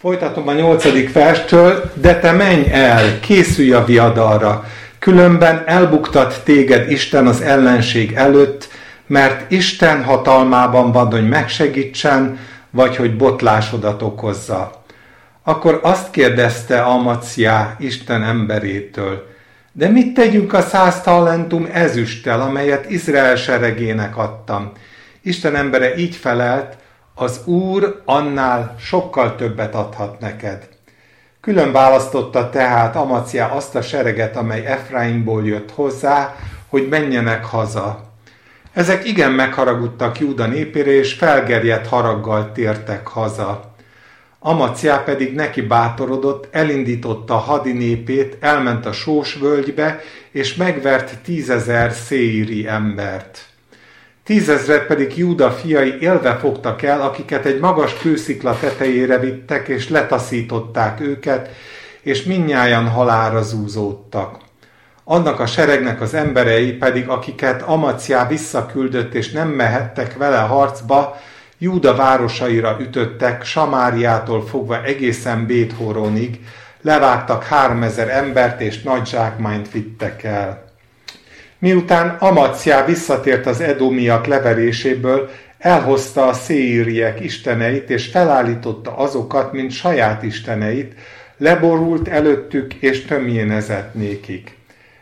Folytatom a nyolcadik verstől, de te menj el, készülj a viadalra, különben elbuktat téged Isten az ellenség előtt, mert Isten hatalmában van, hogy megsegítsen, vagy hogy botlásodat okozza. Akkor azt kérdezte Amaciá Isten emberétől, de mit tegyünk a száz talentum ezüsttel, amelyet Izrael seregének adtam? Isten embere így felelt, az Úr annál sokkal többet adhat neked. Külön választotta tehát Amacia azt a sereget, amely Efraimból jött hozzá, hogy menjenek haza. Ezek igen megharagudtak Júda népére, és felgerjedt haraggal tértek haza. Amacia pedig neki bátorodott, elindította a hadi népét, elment a sós völgybe, és megvert tízezer széiri embert. Tízezret pedig Júda fiai élve fogtak el, akiket egy magas kőszikla tetejére vittek, és letaszították őket, és minnyáján halára zúzódtak. Annak a seregnek az emberei pedig, akiket Amaciá visszaküldött, és nem mehettek vele harcba, Júda városaira ütöttek, Samáriától fogva egészen Béthoronig, levágtak háromezer embert, és nagy zsákmányt vittek el. Miután Amaciá visszatért az edomiak leveréséből, elhozta a széíriek isteneit, és felállította azokat, mint saját isteneit, leborult előttük, és tömjénezett nékik.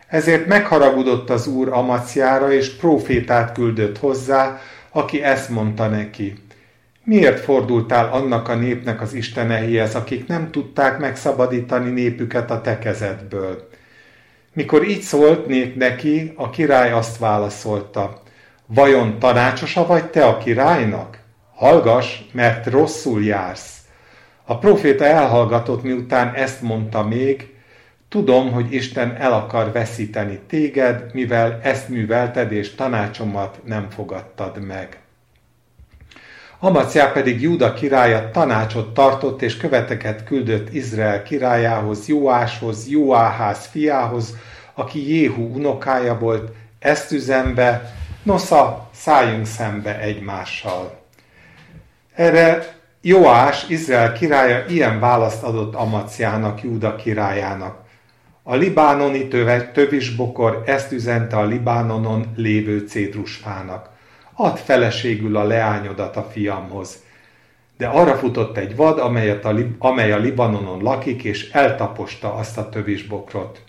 Ezért megharagudott az úr Amaciára, és profétát küldött hozzá, aki ezt mondta neki. Miért fordultál annak a népnek az isteneihez, akik nem tudták megszabadítani népüket a tekezetből? Mikor így szólt neki, a király azt válaszolta, vajon tanácsosa vagy te a királynak? Hallgass, mert rosszul jársz. A proféta elhallgatott, miután ezt mondta még, tudom, hogy Isten el akar veszíteni téged, mivel ezt művelted, és tanácsomat nem fogadtad meg. Amaciá pedig Júda királya tanácsot tartott, és követeket küldött Izrael királyához, Jóáshoz, Jóáház fiához, aki Jéhu unokája volt, ezt üzenve, nosza, szálljunk szembe egymással. Erre Joás, Izrael királya ilyen választ adott Amaciának, Júda királyának. A libánoni töve, tövisbokor ezt üzente a Libánonon lévő cédrusfának. Add feleségül a leányodat a fiamhoz. De arra futott egy vad, amelyet a, amely a Libanonon lakik, és eltaposta azt a tövisbokrot.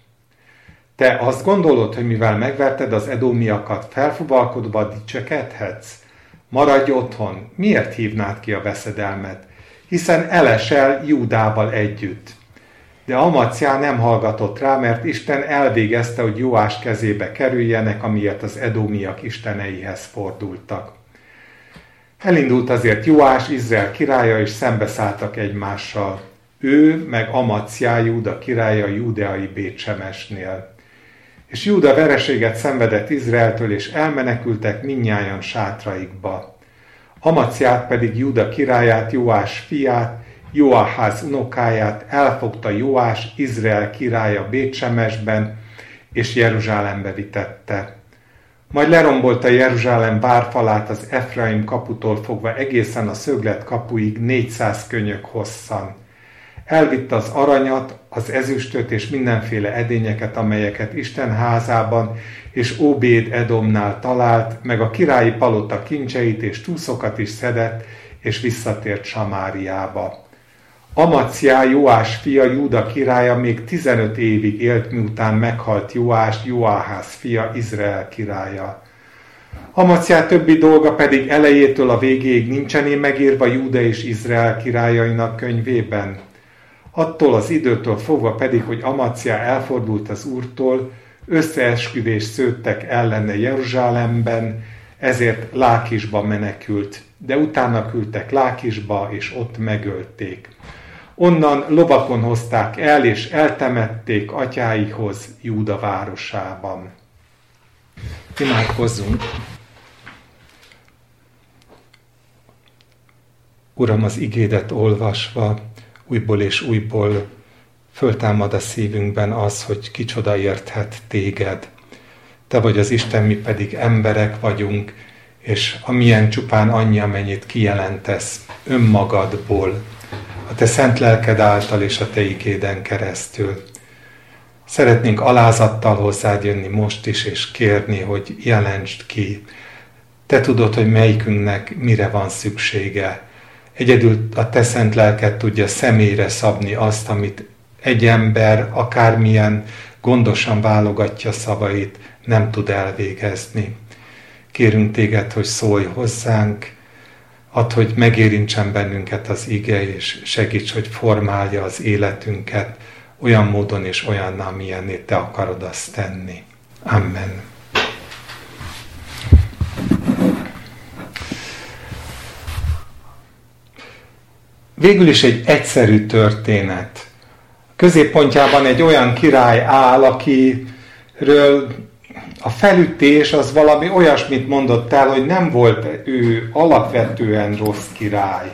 Te azt gondolod, hogy mivel megverted az edómiakat, felfuvalkodva dicsekedhetsz? Maradj otthon, miért hívnád ki a veszedelmet? Hiszen elesel Júdával együtt. De Amaciá nem hallgatott rá, mert Isten elvégezte, hogy Jóás kezébe kerüljenek, amiért az edómiak isteneihez fordultak. Elindult azért Jóás, Izrael királya, és szembeszálltak egymással. Ő meg Amaciá, Júda királya, júdeai Bécsemesnél. És Júda vereséget szenvedett Izraeltől, és elmenekültek minnyáján sátraikba. Amaciát pedig Júda királyát, Joás fiát, Joáház unokáját elfogta Joás, Izrael királya Bécsemesben, és Jeruzsálembe vitette. Majd lerombolta Jeruzsálem várfalát az Efraim kaputól fogva egészen a szöglet kapuig 400 könyök hosszan. Elvitte az aranyat, az ezüstöt és mindenféle edényeket, amelyeket Isten házában és Óbéd Edomnál talált, meg a királyi palota kincseit és túszokat is szedett, és visszatért Samáriába. Amaciá, Joás fia, Júda királya még 15 évig élt, miután meghalt Joás, Joáház fia, Izrael királya. Amaciá többi dolga pedig elejétől a végéig nincsené megírva Júda és Izrael királyainak könyvében. Attól az időtől fogva pedig, hogy Amacia elfordult az úrtól, összeesküvés szőttek ellene Jeruzsálemben, ezért Lákisba menekült, de utána küldtek Lákisba, és ott megölték. Onnan lovakon hozták el, és eltemették atyáihoz Júda városában. Imádkozzunk! Uram, az igédet olvasva, újból és újból föltámad a szívünkben az, hogy kicsoda érthet téged. Te vagy az Isten, mi pedig emberek vagyunk, és amilyen csupán annyi, amennyit kijelentesz önmagadból. a te szent lelked által és a te ikéden keresztül. Szeretnénk alázattal hozzád jönni most is, és kérni, hogy jelentsd ki. Te tudod, hogy melyikünknek mire van szüksége. Egyedül a te szent lelked tudja személyre szabni azt, amit egy ember akármilyen gondosan válogatja szavait, nem tud elvégezni. Kérünk téged, hogy szólj hozzánk, add, hogy megérintsen bennünket az ige, és segíts, hogy formálja az életünket olyan módon és olyan, amilyenné te akarod azt tenni. Amen. Végül is egy egyszerű történet. Középpontjában egy olyan király áll, akiről a felütés az valami olyasmit mondott el, hogy nem volt ő alapvetően rossz király.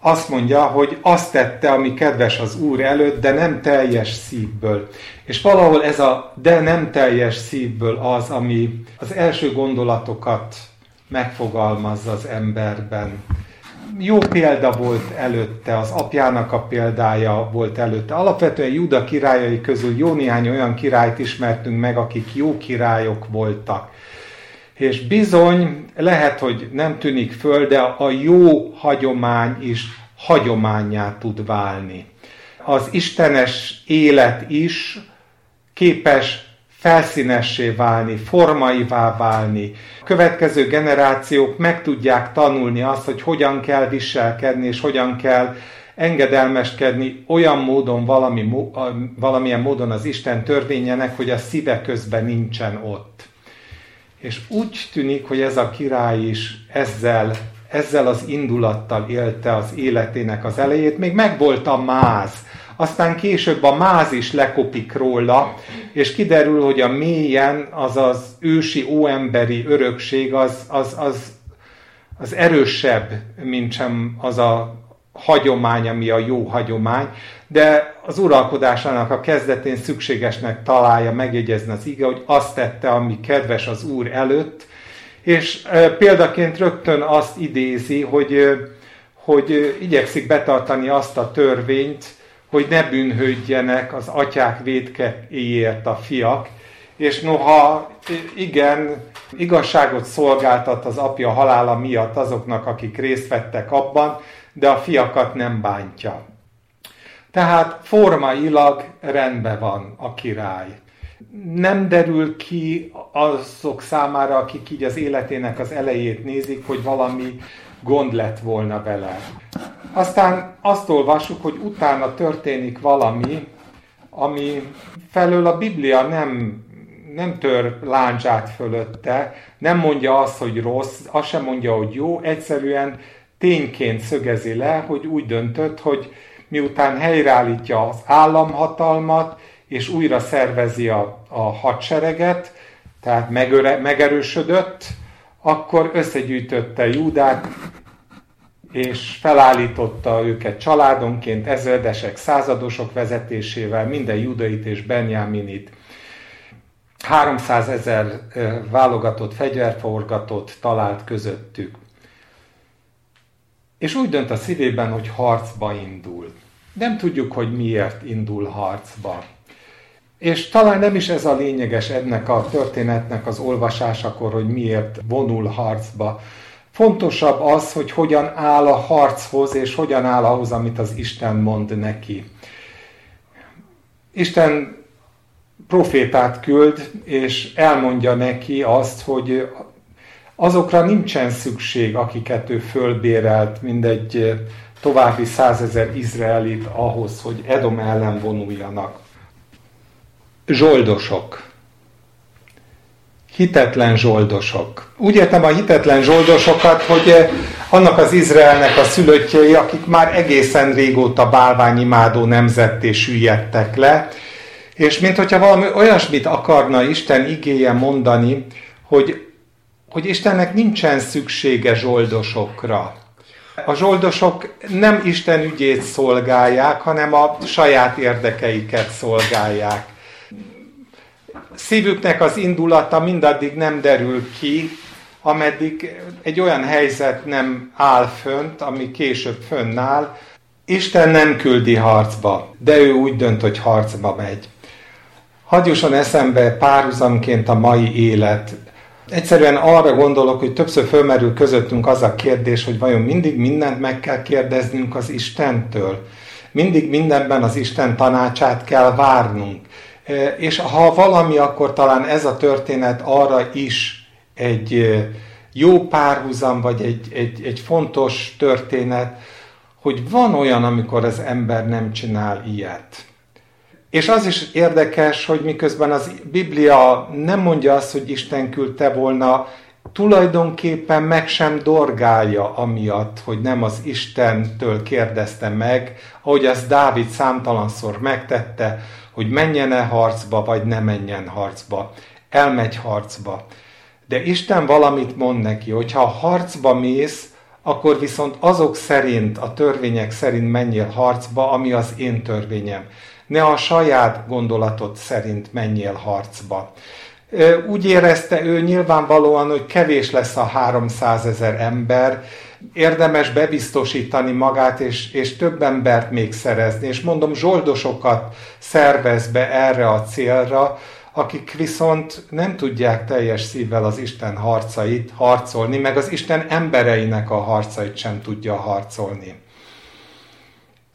Azt mondja, hogy azt tette, ami kedves az Úr előtt, de nem teljes szívből. És valahol ez a de nem teljes szívből az, ami az első gondolatokat megfogalmazza az emberben jó példa volt előtte, az apjának a példája volt előtte. Alapvetően Júda királyai közül jó néhány olyan királyt ismertünk meg, akik jó királyok voltak. És bizony, lehet, hogy nem tűnik föl, de a jó hagyomány is hagyományá tud válni. Az istenes élet is képes felszínessé válni, formaivá válni. A következő generációk meg tudják tanulni azt, hogy hogyan kell viselkedni, és hogyan kell engedelmeskedni olyan módon, valami, valamilyen módon az Isten törvényenek, hogy a szíve közben nincsen ott. És úgy tűnik, hogy ez a király is ezzel, ezzel az indulattal élte az életének az elejét. Még megvolt a máz, aztán később a máz is lekopik róla, és kiderül, hogy a mélyen az az ősi óemberi örökség az, az, az, az erősebb, mint sem az a hagyomány, ami a jó hagyomány, de az uralkodásának a kezdetén szükségesnek találja megjegyezni az ige, hogy azt tette, ami kedves az Úr előtt, és példaként rögtön azt idézi, hogy, hogy igyekszik betartani azt a törvényt, hogy ne bűnhődjenek az atyák védkeéért a fiak, és noha igen, igazságot szolgáltat az apja halála miatt azoknak, akik részt vettek abban, de a fiakat nem bántja. Tehát formailag rendben van a király. Nem derül ki azok számára, akik így az életének az elejét nézik, hogy valami gond lett volna vele. Aztán azt olvassuk, hogy utána történik valami, ami felől a Biblia nem, nem tör láncsát fölötte, nem mondja azt, hogy rossz, azt sem mondja, hogy jó, egyszerűen tényként szögezi le, hogy úgy döntött, hogy miután helyreállítja az államhatalmat, és újra szervezi a, a hadsereget, tehát megöre, megerősödött, akkor összegyűjtötte Júdát, és felállította őket családonként, ezredesek, századosok vezetésével, minden judait és benjaminit. 300 ezer válogatott fegyverforgatót talált közöttük. És úgy dönt a szívében, hogy harcba indul. Nem tudjuk, hogy miért indul harcba. És talán nem is ez a lényeges ennek a történetnek az olvasásakor, hogy miért vonul harcba. Fontosabb az, hogy hogyan áll a harchoz, és hogyan áll ahhoz, amit az Isten mond neki. Isten profétát küld, és elmondja neki azt, hogy azokra nincsen szükség, akiket ő fölbérelt, mindegy további százezer izraelit ahhoz, hogy Edom ellen vonuljanak. Zsoldosok hitetlen zsoldosok. Úgy értem a hitetlen zsoldosokat, hogy eh, annak az Izraelnek a szülöttjei, akik már egészen régóta bálványimádó nemzetté süllyedtek le, és mint hogyha valami olyasmit akarna Isten igéje mondani, hogy, hogy Istennek nincsen szüksége zsoldosokra. A zsoldosok nem Isten ügyét szolgálják, hanem a saját érdekeiket szolgálják szívüknek az indulata mindaddig nem derül ki, ameddig egy olyan helyzet nem áll fönt, ami később fönnáll, Isten nem küldi harcba, de ő úgy dönt, hogy harcba megy. Hadd eszembe párhuzamként a mai élet. Egyszerűen arra gondolok, hogy többször fölmerül közöttünk az a kérdés, hogy vajon mindig mindent meg kell kérdeznünk az Istentől. Mindig mindenben az Isten tanácsát kell várnunk. És ha valami, akkor talán ez a történet arra is egy jó párhuzam, vagy egy, egy, egy fontos történet, hogy van olyan, amikor az ember nem csinál ilyet. És az is érdekes, hogy miközben az Biblia nem mondja azt, hogy Isten küldte volna, tulajdonképpen meg sem dorgálja amiatt, hogy nem az Istentől kérdezte meg, ahogy azt Dávid számtalanszor megtette, hogy menjen-e harcba, vagy ne menjen harcba. Elmegy harcba. De Isten valamit mond neki, hogy ha harcba mész, akkor viszont azok szerint, a törvények szerint menjél harcba, ami az én törvényem. Ne a saját gondolatot szerint menjél harcba. Úgy érezte ő nyilvánvalóan, hogy kevés lesz a 300 ezer ember, érdemes bebiztosítani magát, és, és több embert még szerezni. És mondom, zsoldosokat szervez be erre a célra, akik viszont nem tudják teljes szívvel az Isten harcait harcolni, meg az Isten embereinek a harcait sem tudja harcolni.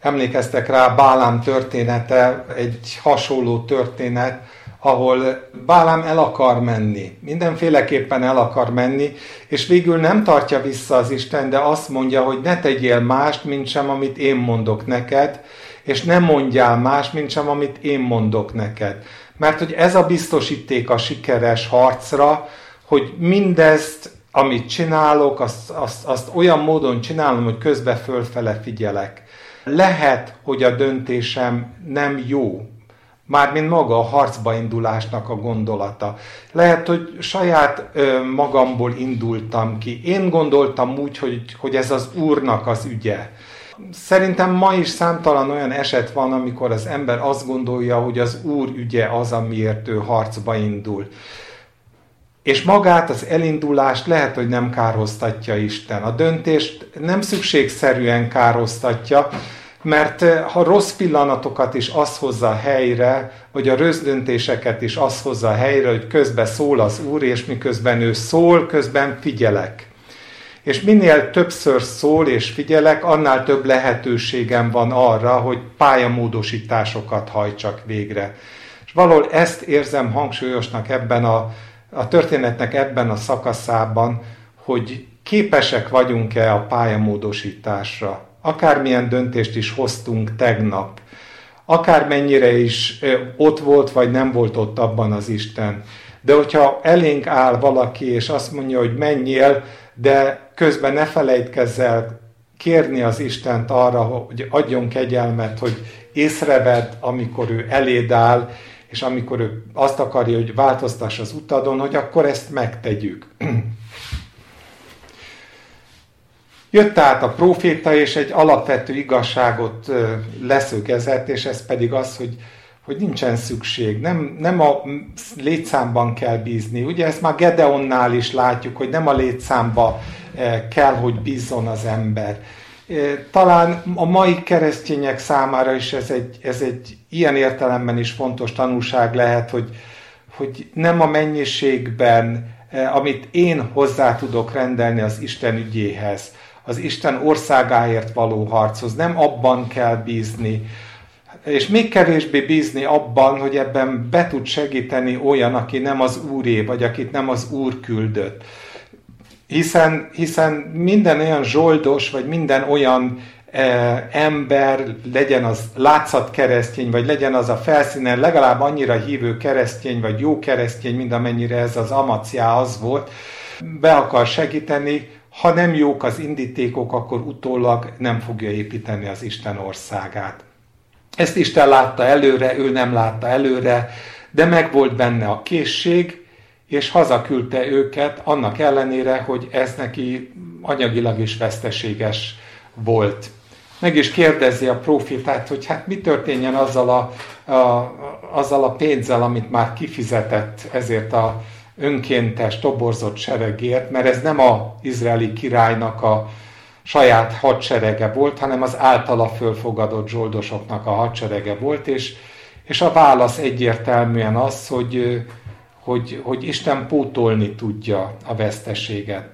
Emlékeztek rá, Bálám története, egy hasonló történet, ahol Bálám el akar menni, mindenféleképpen el akar menni, és végül nem tartja vissza az Isten, de azt mondja, hogy ne tegyél mást, mint sem, amit én mondok neked, és nem mondjál más, mint sem, amit én mondok neked. Mert hogy ez a biztosíték a sikeres harcra, hogy mindezt, amit csinálok, azt, azt, azt olyan módon csinálom, hogy közbe fölfele figyelek. Lehet, hogy a döntésem nem jó, mármint maga a harcba indulásnak a gondolata. Lehet, hogy saját ö, magamból indultam ki. Én gondoltam úgy, hogy, hogy ez az Úrnak az ügye. Szerintem ma is számtalan olyan eset van, amikor az ember azt gondolja, hogy az Úr ügye az, amiért ő harcba indul. És magát, az elindulást lehet, hogy nem kárhoztatja Isten. A döntést nem szükségszerűen kárhoztatja, mert eh, ha rossz pillanatokat is az hozza helyre, vagy a rossz döntéseket is az hozza helyre, hogy közben szól az Úr, és miközben ő szól, közben figyelek. És minél többször szól és figyelek, annál több lehetőségem van arra, hogy pályamódosításokat hajtsak végre. És valahol ezt érzem hangsúlyosnak ebben a, a történetnek ebben a szakaszában, hogy képesek vagyunk-e a pályamódosításra. Akármilyen döntést is hoztunk tegnap, akármennyire is ott volt, vagy nem volt ott abban az Isten. De hogyha elénk áll valaki, és azt mondja, hogy menjél, de közben ne felejtkezz el kérni az Istent arra, hogy adjon kegyelmet, hogy észrevedd, amikor ő eléd áll, és amikor ő azt akarja, hogy változtass az utadon, hogy akkor ezt megtegyük. Jött át a proféta, és egy alapvető igazságot leszögezett, és ez pedig az, hogy, hogy nincsen szükség. Nem, nem a létszámban kell bízni. Ugye ezt már Gedeonnál is látjuk, hogy nem a létszámba kell, hogy bízzon az ember. Talán a mai keresztények számára is ez egy, ez egy ilyen értelemben is fontos tanulság lehet, hogy, hogy nem a mennyiségben, amit én hozzá tudok rendelni az Isten ügyéhez, az Isten országáért való harchoz. Nem abban kell bízni, és még kevésbé bízni abban, hogy ebben be tud segíteni olyan, aki nem az Úré, vagy akit nem az Úr küldött. Hiszen, hiszen minden olyan zsoldos, vagy minden olyan e, ember, legyen az látszat keresztény, vagy legyen az a felszínen legalább annyira hívő keresztény, vagy jó keresztény, mint amennyire ez az amaciá az volt, be akar segíteni, ha nem jók az indítékok, akkor utólag nem fogja építeni az Isten országát. Ezt Isten látta előre, ő nem látta előre, de megvolt benne a készség, és hazaküldte őket, annak ellenére, hogy ez neki anyagilag is veszteséges volt. Meg is kérdezi a profitát, hogy hát mi történjen azzal a, a, azzal a pénzzel, amit már kifizetett ezért a önkéntes, toborzott seregért, mert ez nem a izraeli királynak a saját hadserege volt, hanem az általa fölfogadott zsoldosoknak a hadserege volt, és, és a válasz egyértelműen az, hogy, hogy, hogy Isten pótolni tudja a veszteséget.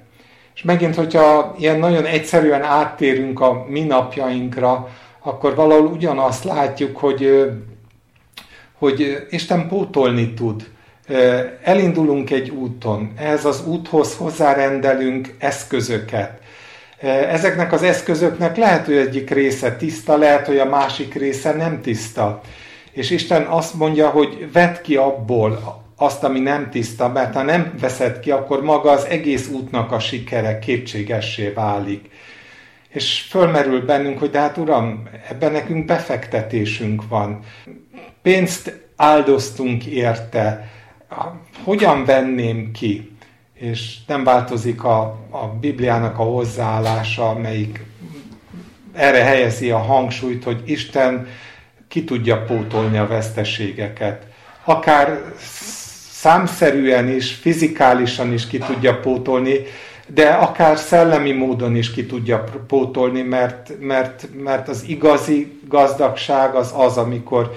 És megint, hogyha ilyen nagyon egyszerűen áttérünk a mi napjainkra, akkor valahol ugyanazt látjuk, hogy, hogy Isten pótolni tud. Elindulunk egy úton, ehhez az úthoz hozzárendelünk eszközöket. Ezeknek az eszközöknek lehet, hogy egyik része tiszta, lehet, hogy a másik része nem tiszta. És Isten azt mondja, hogy vedd ki abból azt, ami nem tiszta, mert ha nem veszed ki, akkor maga az egész útnak a sikere kétségessé válik. És fölmerül bennünk, hogy de hát Uram, ebben nekünk befektetésünk van. Pénzt áldoztunk érte, hogyan venném ki? És nem változik a, a Bibliának a hozzáállása, amelyik erre helyezi a hangsúlyt, hogy Isten ki tudja pótolni a veszteségeket. Akár számszerűen is, fizikálisan is ki tudja pótolni, de akár szellemi módon is ki tudja pótolni, mert, mert, mert az igazi gazdagság az az, amikor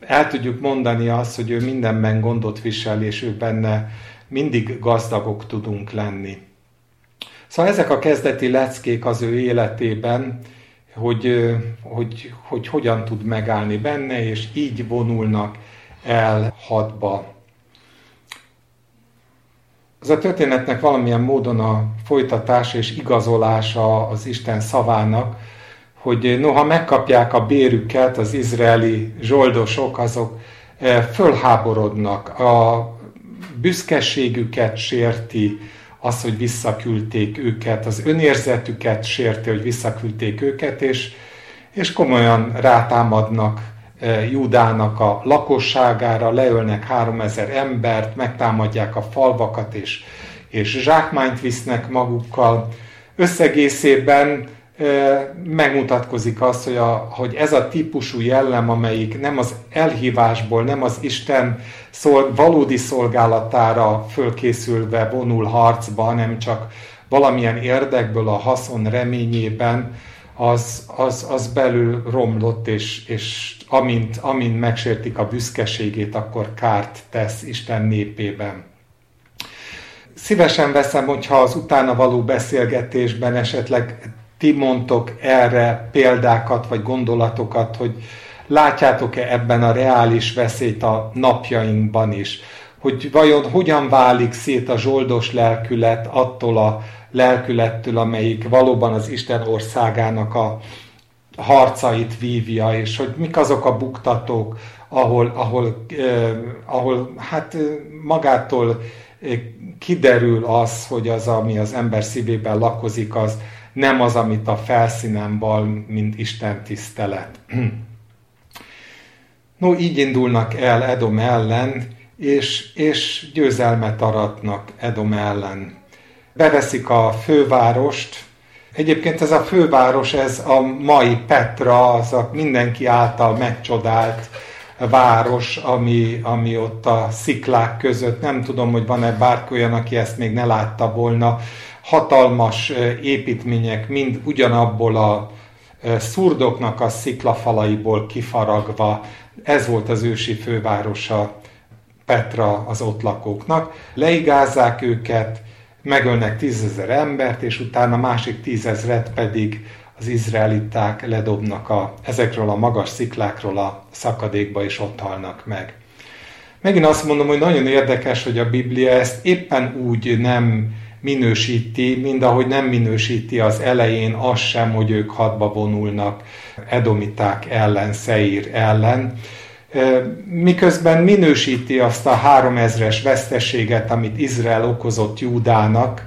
el tudjuk mondani azt, hogy ő mindenben gondot visel, és ő benne mindig gazdagok tudunk lenni. Szóval ezek a kezdeti leckék az ő életében, hogy, hogy, hogy hogyan tud megállni benne, és így vonulnak el hadba. Ez a történetnek valamilyen módon a folytatása és igazolása az Isten szavának, hogy noha megkapják a bérüket az izraeli zsoldosok, azok eh, fölháborodnak, a büszkeségüket sérti az, hogy visszaküldték őket, az önérzetüket sérti, hogy visszaküldték őket, és, és komolyan rátámadnak eh, Júdának a lakosságára, leölnek 3000 embert, megtámadják a falvakat, és, és zsákmányt visznek magukkal. Összegészében megmutatkozik az, hogy, a, hogy ez a típusú jellem, amelyik nem az elhívásból, nem az Isten szol, valódi szolgálatára fölkészülve vonul harcba, hanem csak valamilyen érdekből a haszon reményében, az, az, az belül romlott, és, és amint, amint megsértik a büszkeségét, akkor kárt tesz Isten népében. Szívesen veszem, hogyha az utána való beszélgetésben esetleg ti mondtok erre példákat vagy gondolatokat, hogy látjátok-e ebben a reális veszélyt a napjainkban is, hogy vajon hogyan válik szét a zsoldos lelkület attól a lelkülettől, amelyik valóban az Isten országának a harcait vívja, és hogy mik azok a buktatók, ahol, ahol, eh, ahol hát magától kiderül az, hogy az, ami az ember szívében lakozik, az, nem az, amit a felszínen val, mint Isten tisztelet. No, így indulnak el Edom ellen, és, és győzelmet aratnak Edom ellen. Beveszik a fővárost, Egyébként ez a főváros, ez a mai Petra, az a mindenki által megcsodált város, ami, ami ott a sziklák között, nem tudom, hogy van-e bárki olyan, aki ezt még ne látta volna, hatalmas építmények mind ugyanabból a szurdoknak a sziklafalaiból kifaragva. Ez volt az ősi fővárosa Petra az ott lakóknak. Leigázzák őket, megölnek tízezer embert, és utána másik tízezret pedig az izraeliták ledobnak a, ezekről a magas sziklákról a szakadékba, és ott halnak meg. Megint azt mondom, hogy nagyon érdekes, hogy a Biblia ezt éppen úgy nem minősíti, mind ahogy nem minősíti az elején az sem, hogy ők hadba vonulnak edomiták ellen, Szeír ellen, miközben minősíti azt a 3000-es veszteséget, amit Izrael okozott Júdának,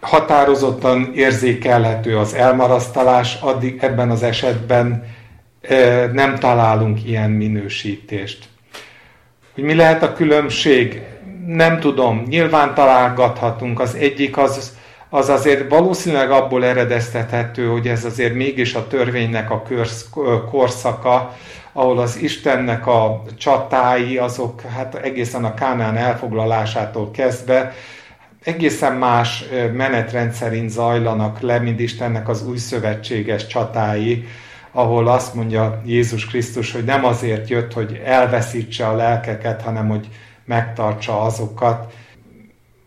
határozottan érzékelhető az elmarasztalás, addig ebben az esetben nem találunk ilyen minősítést. Hogy mi lehet a különbség nem tudom, nyilván találgathatunk. Az egyik az, az azért valószínűleg abból eredeztethető, hogy ez azért mégis a törvénynek a körsz, korszaka, ahol az Istennek a csatái, azok hát egészen a Kánán elfoglalásától kezdve egészen más menetrend szerint zajlanak le, mint Istennek az új szövetséges csatái, ahol azt mondja Jézus Krisztus, hogy nem azért jött, hogy elveszítse a lelkeket, hanem hogy megtartsa azokat.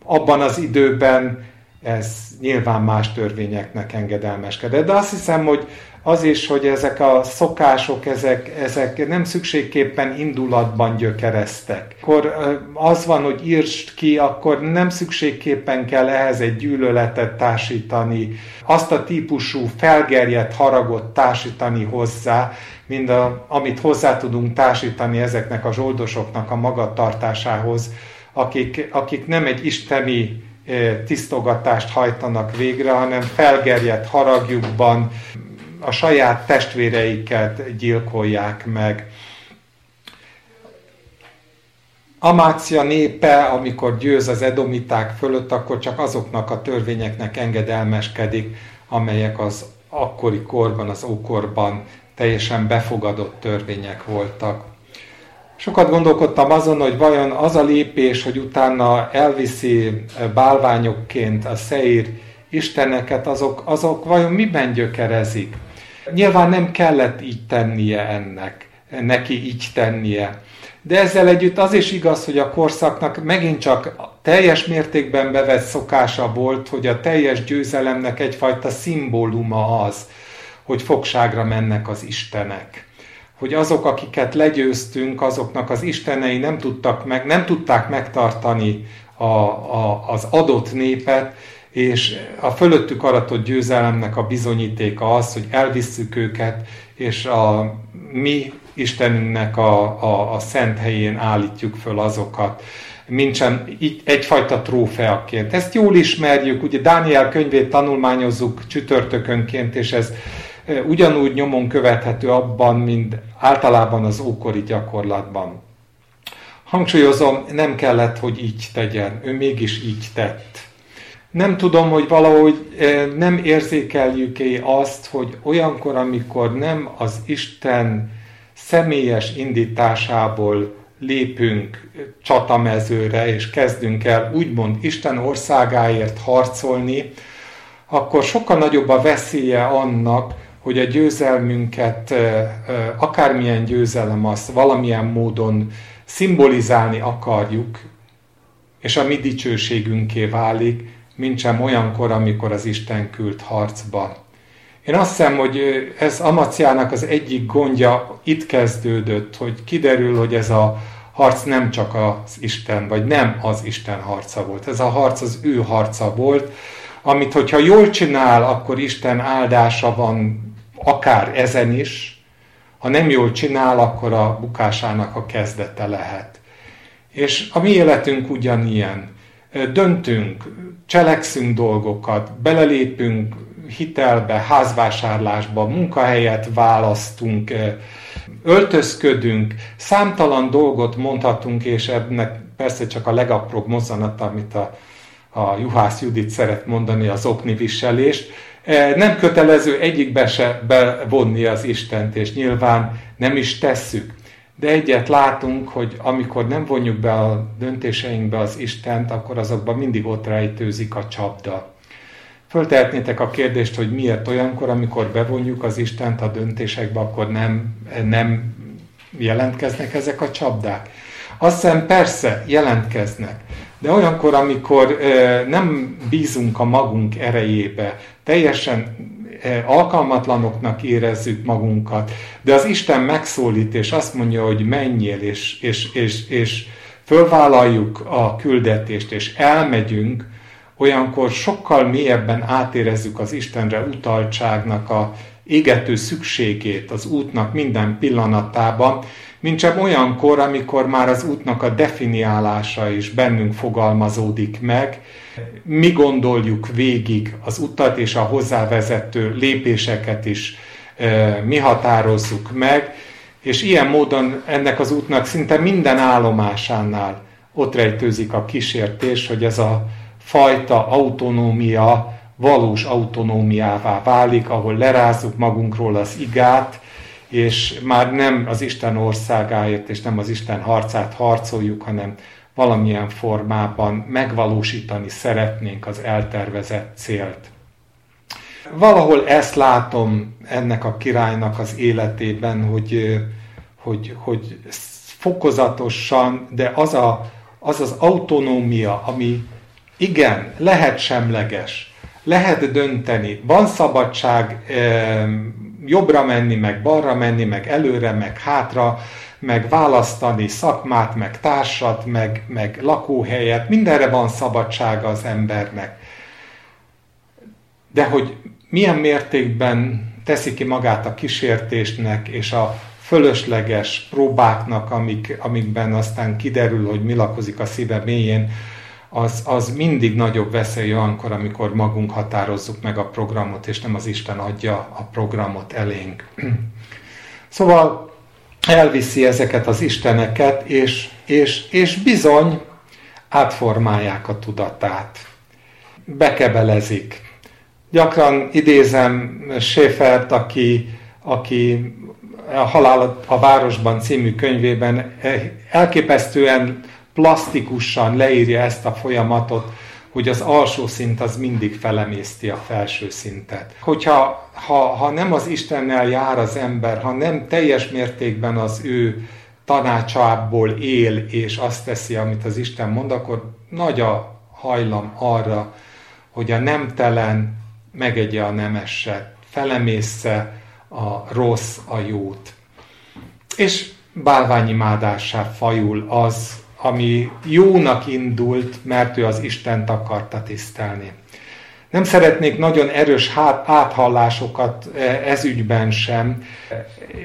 Abban az időben ez nyilván más törvényeknek engedelmeskedett. De azt hiszem, hogy az is, hogy ezek a szokások, ezek, ezek nem szükségképpen indulatban gyökereztek. Akkor az van, hogy írst ki, akkor nem szükségképpen kell ehhez egy gyűlöletet társítani, azt a típusú felgerjedt haragot társítani hozzá, mint a, amit hozzá tudunk társítani ezeknek a zsoldosoknak a magatartásához, akik, akik nem egy isteni tisztogatást hajtanak végre, hanem felgerjedt haragjukban a saját testvéreiket gyilkolják meg. Amácia népe, amikor győz az edomiták fölött, akkor csak azoknak a törvényeknek engedelmeskedik, amelyek az akkori korban, az ókorban teljesen befogadott törvények voltak. Sokat gondolkodtam azon, hogy vajon az a lépés, hogy utána elviszi bálványokként a szeír isteneket, azok, azok vajon miben gyökerezik? Nyilván nem kellett így tennie ennek, neki így tennie. De ezzel együtt az is igaz, hogy a korszaknak megint csak teljes mértékben bevett szokása volt, hogy a teljes győzelemnek egyfajta szimbóluma az, hogy fogságra mennek az istenek. Hogy azok, akiket legyőztünk, azoknak az istenei nem tudtak meg, nem tudták megtartani a, a, az adott népet, és a fölöttük aratott győzelemnek a bizonyítéka az, hogy elvisszük őket, és a mi Istenünknek a, a, a szent helyén állítjuk föl azokat, mintsem egyfajta trófeaként. Ezt jól ismerjük, ugye Dániel könyvét tanulmányozzuk csütörtökönként, és ez ugyanúgy nyomon követhető abban, mint általában az ókori gyakorlatban. Hangsúlyozom, nem kellett, hogy így tegyen, ő mégis így tett. Nem tudom, hogy valahogy nem érzékeljük-e azt, hogy olyankor, amikor nem az Isten személyes indításából lépünk csatamezőre, és kezdünk el úgymond Isten országáért harcolni, akkor sokkal nagyobb a veszélye annak, hogy a győzelmünket, akármilyen győzelem az valamilyen módon szimbolizálni akarjuk, és a mi dicsőségünké válik, mint sem olyankor, amikor az Isten küld harcba. Én azt hiszem, hogy ez Amaciának az egyik gondja itt kezdődött, hogy kiderül, hogy ez a harc nem csak az Isten, vagy nem az Isten harca volt. Ez a harc az ő harca volt, amit hogyha jól csinál, akkor Isten áldása van akár ezen is, ha nem jól csinál, akkor a bukásának a kezdete lehet. És a mi életünk ugyanilyen. Döntünk, cselekszünk dolgokat, belelépünk hitelbe, házvásárlásba, munkahelyet választunk, öltözködünk, számtalan dolgot mondhatunk, és ennek persze csak a legapróbb mozzanat, amit a, a Juhász Judit szeret mondani, az okni viselést. Nem kötelező egyikbe se bevonni az Istent, és nyilván nem is tesszük. De egyet látunk, hogy amikor nem vonjuk be a döntéseinkbe az Istent, akkor azokban mindig ott rejtőzik a csapda. Föltehetnétek a kérdést, hogy miért olyankor, amikor bevonjuk az Istent a döntésekbe, akkor nem, nem jelentkeznek ezek a csapdák. Azt hiszem persze jelentkeznek, de olyankor, amikor nem bízunk a magunk erejébe, teljesen Eh, alkalmatlanoknak érezzük magunkat, de az Isten megszólít, és azt mondja, hogy menjél, és, és, és, és fölvállaljuk a küldetést, és elmegyünk, olyankor sokkal mélyebben átérezzük az Istenre utaltságnak a égető szükségét az útnak minden pillanatában, mint sem olyankor, amikor már az útnak a definiálása is bennünk fogalmazódik meg, mi gondoljuk végig az utat és a hozzávezető lépéseket is e, mi határozzuk meg, és ilyen módon ennek az útnak szinte minden állomásánál ott rejtőzik a kísértés, hogy ez a fajta autonómia valós autonómiává válik, ahol lerázzuk magunkról az igát, és már nem az Isten országáért és nem az Isten harcát harcoljuk, hanem valamilyen formában megvalósítani szeretnénk az eltervezett célt. Valahol ezt látom ennek a királynak az életében, hogy, hogy, hogy fokozatosan, de az, a, az az autonómia, ami igen, lehet semleges, lehet dönteni, van szabadság jobbra menni, meg balra menni, meg előre, meg hátra, meg választani szakmát, meg társat, meg, meg lakóhelyet, mindenre van szabadsága az embernek. De hogy milyen mértékben teszi ki magát a kísértésnek és a fölösleges próbáknak, amik, amikben aztán kiderül, hogy mi lakozik a szíve mélyén, az, az mindig nagyobb veszély olyankor, amikor magunk határozzuk meg a programot, és nem az Isten adja a programot elénk. Szóval elviszi ezeket az isteneket, és, és, és bizony átformálják a tudatát. Bekebelezik. Gyakran idézem Schäfert, aki, aki a Halál a Városban című könyvében elképesztően plastikusan leírja ezt a folyamatot, hogy az alsó szint az mindig felemészti a felső szintet. Hogyha ha, ha nem az Istennel jár az ember, ha nem teljes mértékben az ő tanácsából él, és azt teszi, amit az Isten mond, akkor nagy a hajlam arra, hogy a nemtelen megegye a nemeset, felemészze a rossz a jót. És bálványimádásá fajul az, ami jónak indult, mert ő az Istent akarta tisztelni. Nem szeretnék nagyon erős áthallásokat e, ez ügyben sem,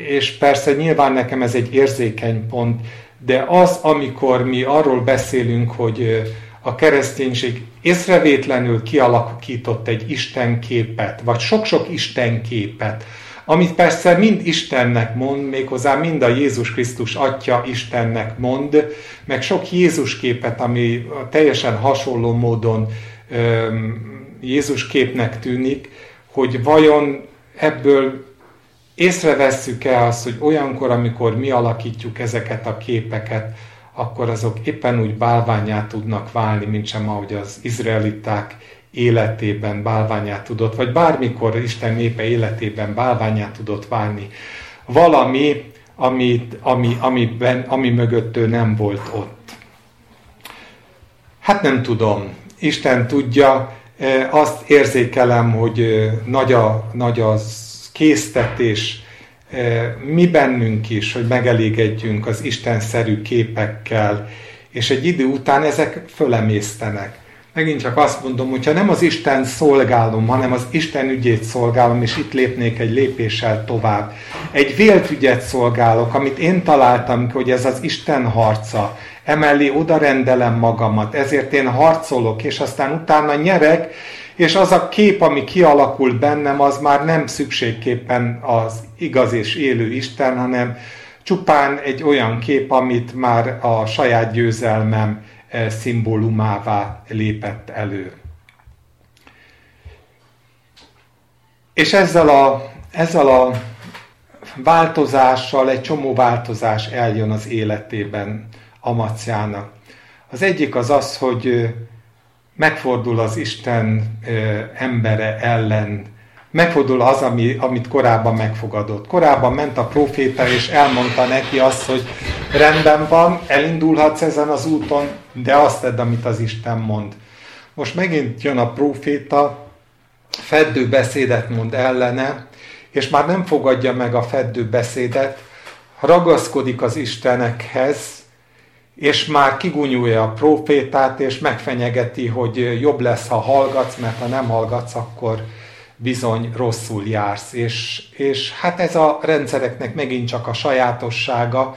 és persze nyilván nekem ez egy érzékeny pont, de az, amikor mi arról beszélünk, hogy a kereszténység észrevétlenül kialakított egy istenképet, vagy sok-sok istenképet, amit persze mind Istennek mond, méghozzá mind a Jézus Krisztus Atya Istennek mond, meg sok Jézus képet, ami teljesen hasonló módon Jézus képnek tűnik, hogy vajon ebből észrevesszük-e azt, hogy olyankor, amikor mi alakítjuk ezeket a képeket, akkor azok éppen úgy bálványát tudnak válni, mint sem ahogy az izraeliták életében bálványát tudott, vagy bármikor Isten népe életében bálványát tudott válni. Valami, amit, ami, amiben, ami mögött ő nem volt ott. Hát nem tudom. Isten tudja, e, azt érzékelem, hogy e, nagy, a, nagy az késztetés e, mi bennünk is, hogy megelégedjünk az istenszerű képekkel, és egy idő után ezek fölemésztenek megint csak azt mondom, hogyha nem az Isten szolgálom, hanem az Isten ügyét szolgálom, és itt lépnék egy lépéssel tovább. Egy vélt ügyet szolgálok, amit én találtam hogy ez az Isten harca. Emellé oda rendelem magamat, ezért én harcolok, és aztán utána nyerek, és az a kép, ami kialakul bennem, az már nem szükségképpen az igaz és élő Isten, hanem csupán egy olyan kép, amit már a saját győzelmem szimbólumává lépett elő. És ezzel a, ezzel a változással egy csomó változás eljön az életében Amaciának. Az egyik az az, hogy megfordul az Isten embere ellen, megfordul az, ami, amit korábban megfogadott. Korábban ment a proféta, és elmondta neki azt, hogy rendben van, elindulhatsz ezen az úton, de azt tedd, amit az Isten mond. Most megint jön a proféta, feddő beszédet mond ellene, és már nem fogadja meg a feddő beszédet, ragaszkodik az Istenekhez, és már kigunyulja a profétát, és megfenyegeti, hogy jobb lesz, ha hallgatsz, mert ha nem hallgatsz, akkor bizony rosszul jársz. És, és hát ez a rendszereknek megint csak a sajátossága,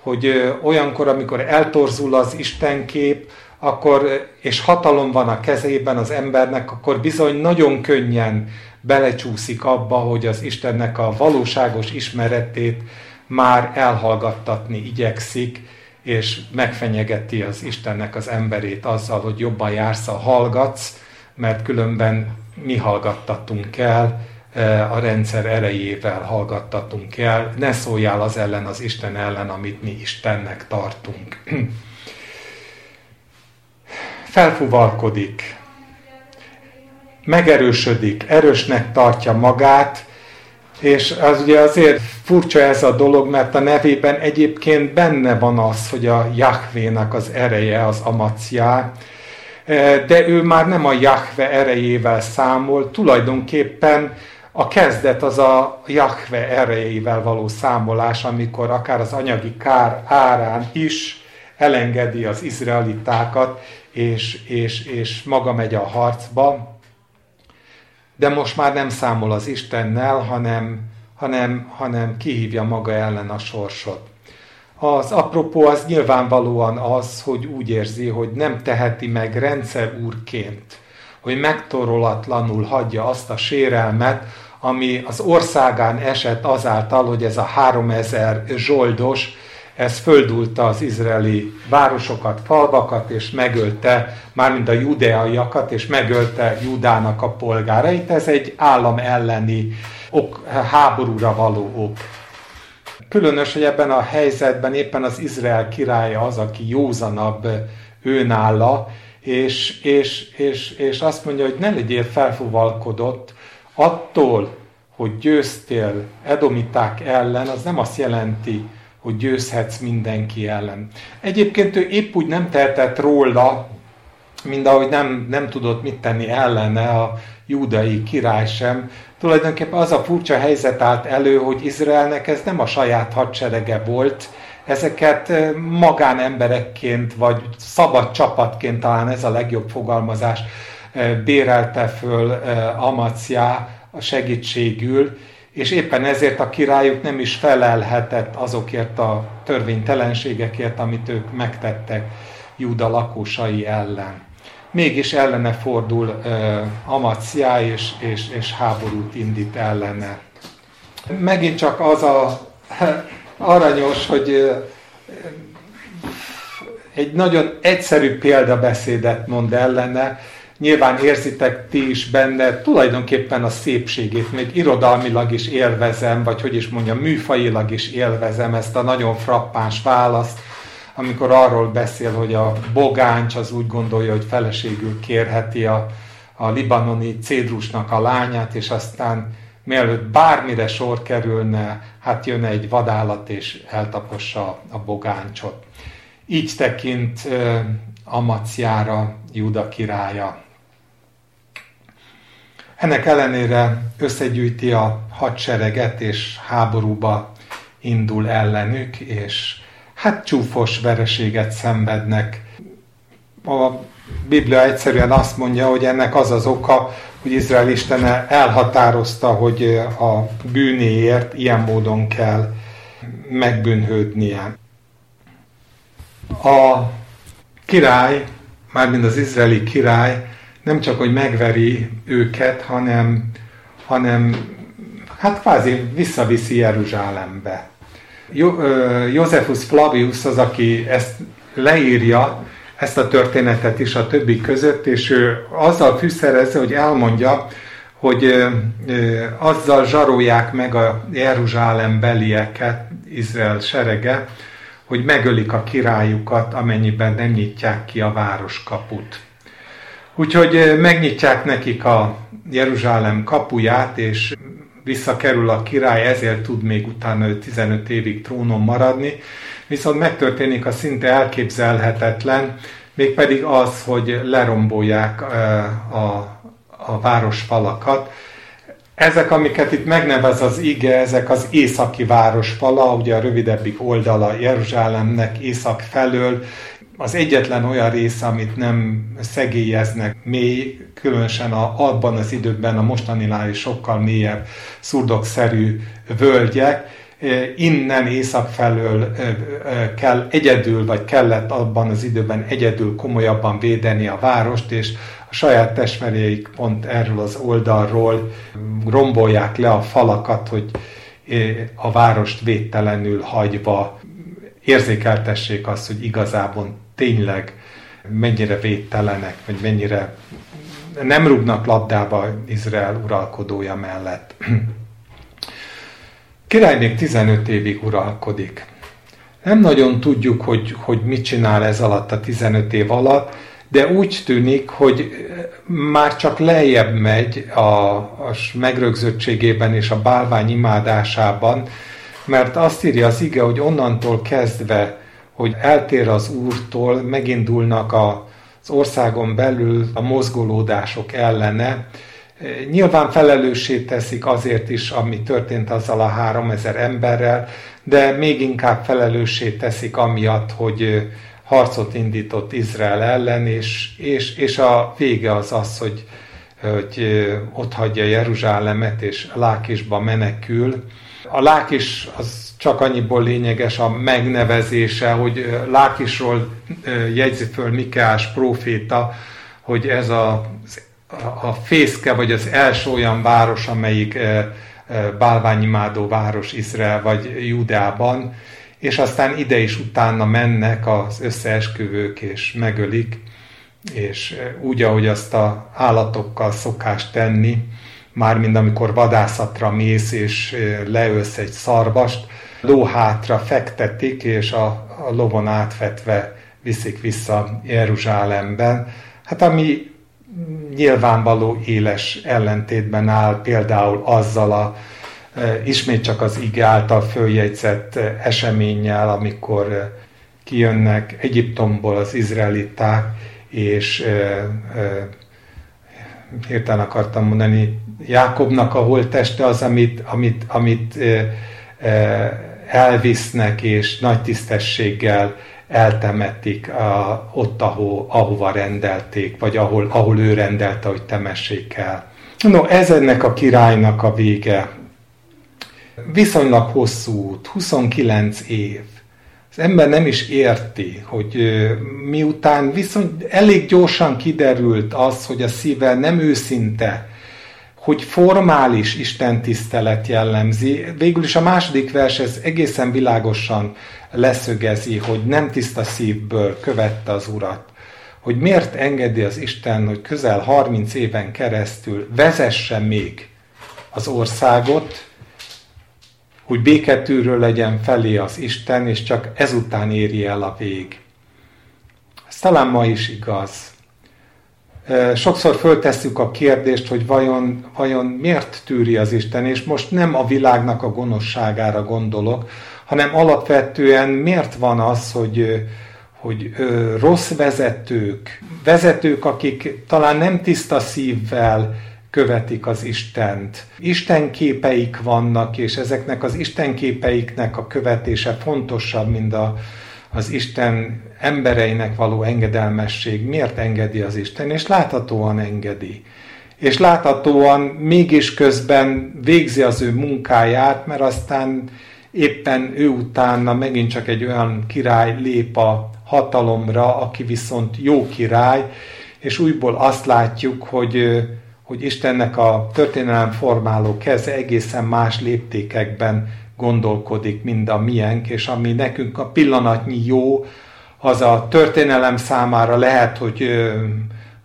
hogy olyankor, amikor eltorzul az Istenkép, akkor, és hatalom van a kezében az embernek, akkor bizony nagyon könnyen belecsúszik abba, hogy az Istennek a valóságos ismeretét már elhallgattatni igyekszik, és megfenyegeti az Istennek az emberét azzal, hogy jobban jársz, ha hallgatsz, mert különben mi hallgattatunk el, a rendszer erejével hallgattatunk el. Ne szóljál az ellen, az Isten ellen, amit mi Istennek tartunk. Felfuvalkodik, megerősödik, erősnek tartja magát, és az ugye azért furcsa ez a dolog, mert a nevében egyébként benne van az, hogy a Jahvénak az ereje, az amaciá, de ő már nem a Jahve erejével számol, tulajdonképpen a kezdet az a Jahve erejével való számolás, amikor akár az anyagi kár árán is elengedi az izraelitákat, és, és, és maga megy a harcba de most már nem számol az Istennel, hanem, hanem, hanem kihívja maga ellen a sorsot. Az apropó az nyilvánvalóan az, hogy úgy érzi, hogy nem teheti meg rendszer úrként, hogy megtorolatlanul hagyja azt a sérelmet, ami az országán esett azáltal, hogy ez a 3000 zsoldos ez földulta az izraeli városokat, falvakat, és megölte, mármint a judeaiakat, és megölte Judának a polgárait. Ez egy állam elleni ok, háborúra való ok. Különös, hogy ebben a helyzetben éppen az Izrael királya az, aki józanabb őnálla, és, és, és, és azt mondja, hogy ne legyél felfuvalkodott attól, hogy győztél edomiták ellen, az nem azt jelenti, hogy győzhetsz mindenki ellen. Egyébként ő épp úgy nem tehetett róla, mint ahogy nem, nem tudott mit tenni ellene a júdai király sem. Tulajdonképpen az a furcsa helyzet állt elő, hogy Izraelnek ez nem a saját hadserege volt, ezeket magánemberekként, vagy szabad csapatként, talán ez a legjobb fogalmazás, bérelte föl Amacia a segítségül, és éppen ezért a királyuk nem is felelhetett azokért a törvénytelenségekért, amit ők megtettek Júda lakosai ellen. Mégis ellene fordul Amaciá, és, és, és háborút indít ellene. Megint csak az a aranyos, hogy egy nagyon egyszerű példabeszédet mond ellene, nyilván érzitek ti is benne tulajdonképpen a szépségét, még irodalmilag is élvezem, vagy hogy is mondjam, műfajilag is élvezem ezt a nagyon frappáns választ, amikor arról beszél, hogy a bogáncs az úgy gondolja, hogy feleségül kérheti a, a libanoni cédrusnak a lányát, és aztán mielőtt bármire sor kerülne, hát jön egy vadállat és eltapossa a bogáncsot. Így tekint uh, Amaciára Júda királya. Ennek ellenére összegyűjti a hadsereget, és háborúba indul ellenük, és hát csúfos vereséget szenvednek. A Biblia egyszerűen azt mondja, hogy ennek az az oka, hogy Izrael Istene elhatározta, hogy a bűnéért ilyen módon kell megbűnhődnie. A király, mármint az izraeli király nem csak, hogy megveri őket, hanem, hanem hát kvázi visszaviszi Jeruzsálembe. Józefus Flavius az, aki ezt leírja, ezt a történetet is a többi között, és ő azzal fűszerezze, hogy elmondja, hogy azzal zsarolják meg a Jeruzsálem belieket, Izrael serege, hogy megölik a királyukat, amennyiben nem nyitják ki a városkaput. Úgyhogy megnyitják nekik a Jeruzsálem kapuját, és visszakerül a király, ezért tud még utána 15 évig trónon maradni. Viszont megtörténik a szinte elképzelhetetlen, mégpedig az, hogy lerombolják a, a városfalakat. Ezek, amiket itt megnevez az ige, ezek az északi városfala, ugye a rövidebbik oldala Jeruzsálemnek észak felől, az egyetlen olyan része, amit nem szegélyeznek mély, különösen a, abban az időben a mostaninál is sokkal mélyebb, szurdokszerű völgyek, e, innen észak felől e, e, kell egyedül, vagy kellett abban az időben egyedül komolyabban védeni a várost, és a saját testmerjeik pont erről az oldalról rombolják le a falakat, hogy a várost védtelenül hagyva érzékeltessék azt, hogy igazából tényleg mennyire védtelenek, vagy mennyire nem rúgnak labdába Izrael uralkodója mellett. Király még 15 évig uralkodik. Nem nagyon tudjuk, hogy, hogy mit csinál ez alatt a 15 év alatt, de úgy tűnik, hogy már csak lejjebb megy a, a megrögzöttségében és a bálvány imádásában, mert azt írja az ige, hogy onnantól kezdve, hogy eltér az Úrtól, megindulnak a, az országon belül a mozgolódások ellene. Nyilván felelőssé teszik azért is, ami történt azzal a három ezer emberrel, de még inkább felelőssé teszik amiatt, hogy harcot indított Izrael ellen, és, és, és a vége az az, hogy, hogy ott hagyja Jeruzsálemet, és Lákisba menekül. A Lákis az csak annyiból lényeges a megnevezése, hogy Lákisról jegyzi föl Mikeás próféta, hogy ez a, a fészke, vagy az első olyan város, amelyik bálványimádó város Izrael vagy Judában, és aztán ide is utána mennek az összeesküvők, és megölik, és úgy, ahogy azt a állatokkal szokás tenni, mármint amikor vadászatra mész, és leölsz egy szarvast, lóhátra fektetik, és a, a lovon átvetve viszik vissza Jeruzsálemben. Hát ami nyilvánvaló éles ellentétben áll például azzal a ismét csak az ige által följegyzett eseménnyel, amikor kijönnek Egyiptomból az izraeliták, és hirtelen akartam mondani, Jákobnak a holteste az, amit, amit, amit elvisznek, és nagy tisztességgel eltemetik a, ott, ahol, ahova rendelték, vagy ahol, ahol ő rendelte, hogy temessék el. No, ez ennek a királynak a vége. Viszonylag hosszú út, 29 év. Az ember nem is érti, hogy miután viszony elég gyorsan kiderült az, hogy a szíve nem őszinte, hogy formális Isten tisztelet jellemzi. Végül is a második vers ez egészen világosan leszögezi, hogy nem tiszta szívből követte az Urat. Hogy miért engedi az Isten, hogy közel 30 éven keresztül vezesse még az országot, hogy béketűről legyen felé az Isten, és csak ezután éri el a vég. Ez talán ma is igaz. Sokszor föltesszük a kérdést, hogy vajon, vajon miért tűri az Isten, és most nem a világnak a gonoszságára gondolok, hanem alapvetően miért van az, hogy, hogy rossz vezetők, vezetők, akik talán nem tiszta szívvel követik az Istent. Isten képeik vannak, és ezeknek az Isten képeiknek a követése fontosabb, mint a, az Isten embereinek való engedelmesség. Miért engedi az Isten? És láthatóan engedi. És láthatóan mégis közben végzi az ő munkáját, mert aztán éppen ő utána megint csak egy olyan király lép a hatalomra, aki viszont jó király, és újból azt látjuk, hogy hogy Istennek a történelem formáló keze egészen más léptékekben gondolkodik, mint a miénk, és ami nekünk a pillanatnyi jó, az a történelem számára lehet, hogy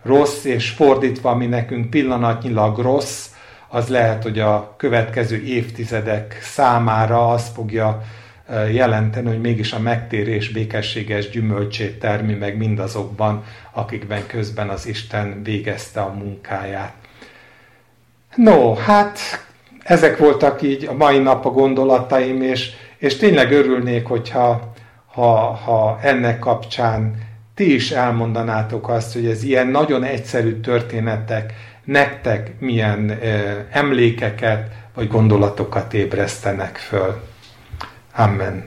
rossz, és fordítva, ami nekünk pillanatnyilag rossz, az lehet, hogy a következő évtizedek számára azt fogja jelenteni, hogy mégis a megtérés békességes gyümölcsét termi meg mindazokban, akikben közben az Isten végezte a munkáját. No, hát ezek voltak így a mai nap a gondolataim, és, és tényleg örülnék, hogyha ha, ha ennek kapcsán ti is elmondanátok azt, hogy ez ilyen nagyon egyszerű történetek nektek milyen ö, emlékeket vagy gondolatokat ébresztenek föl. Amen.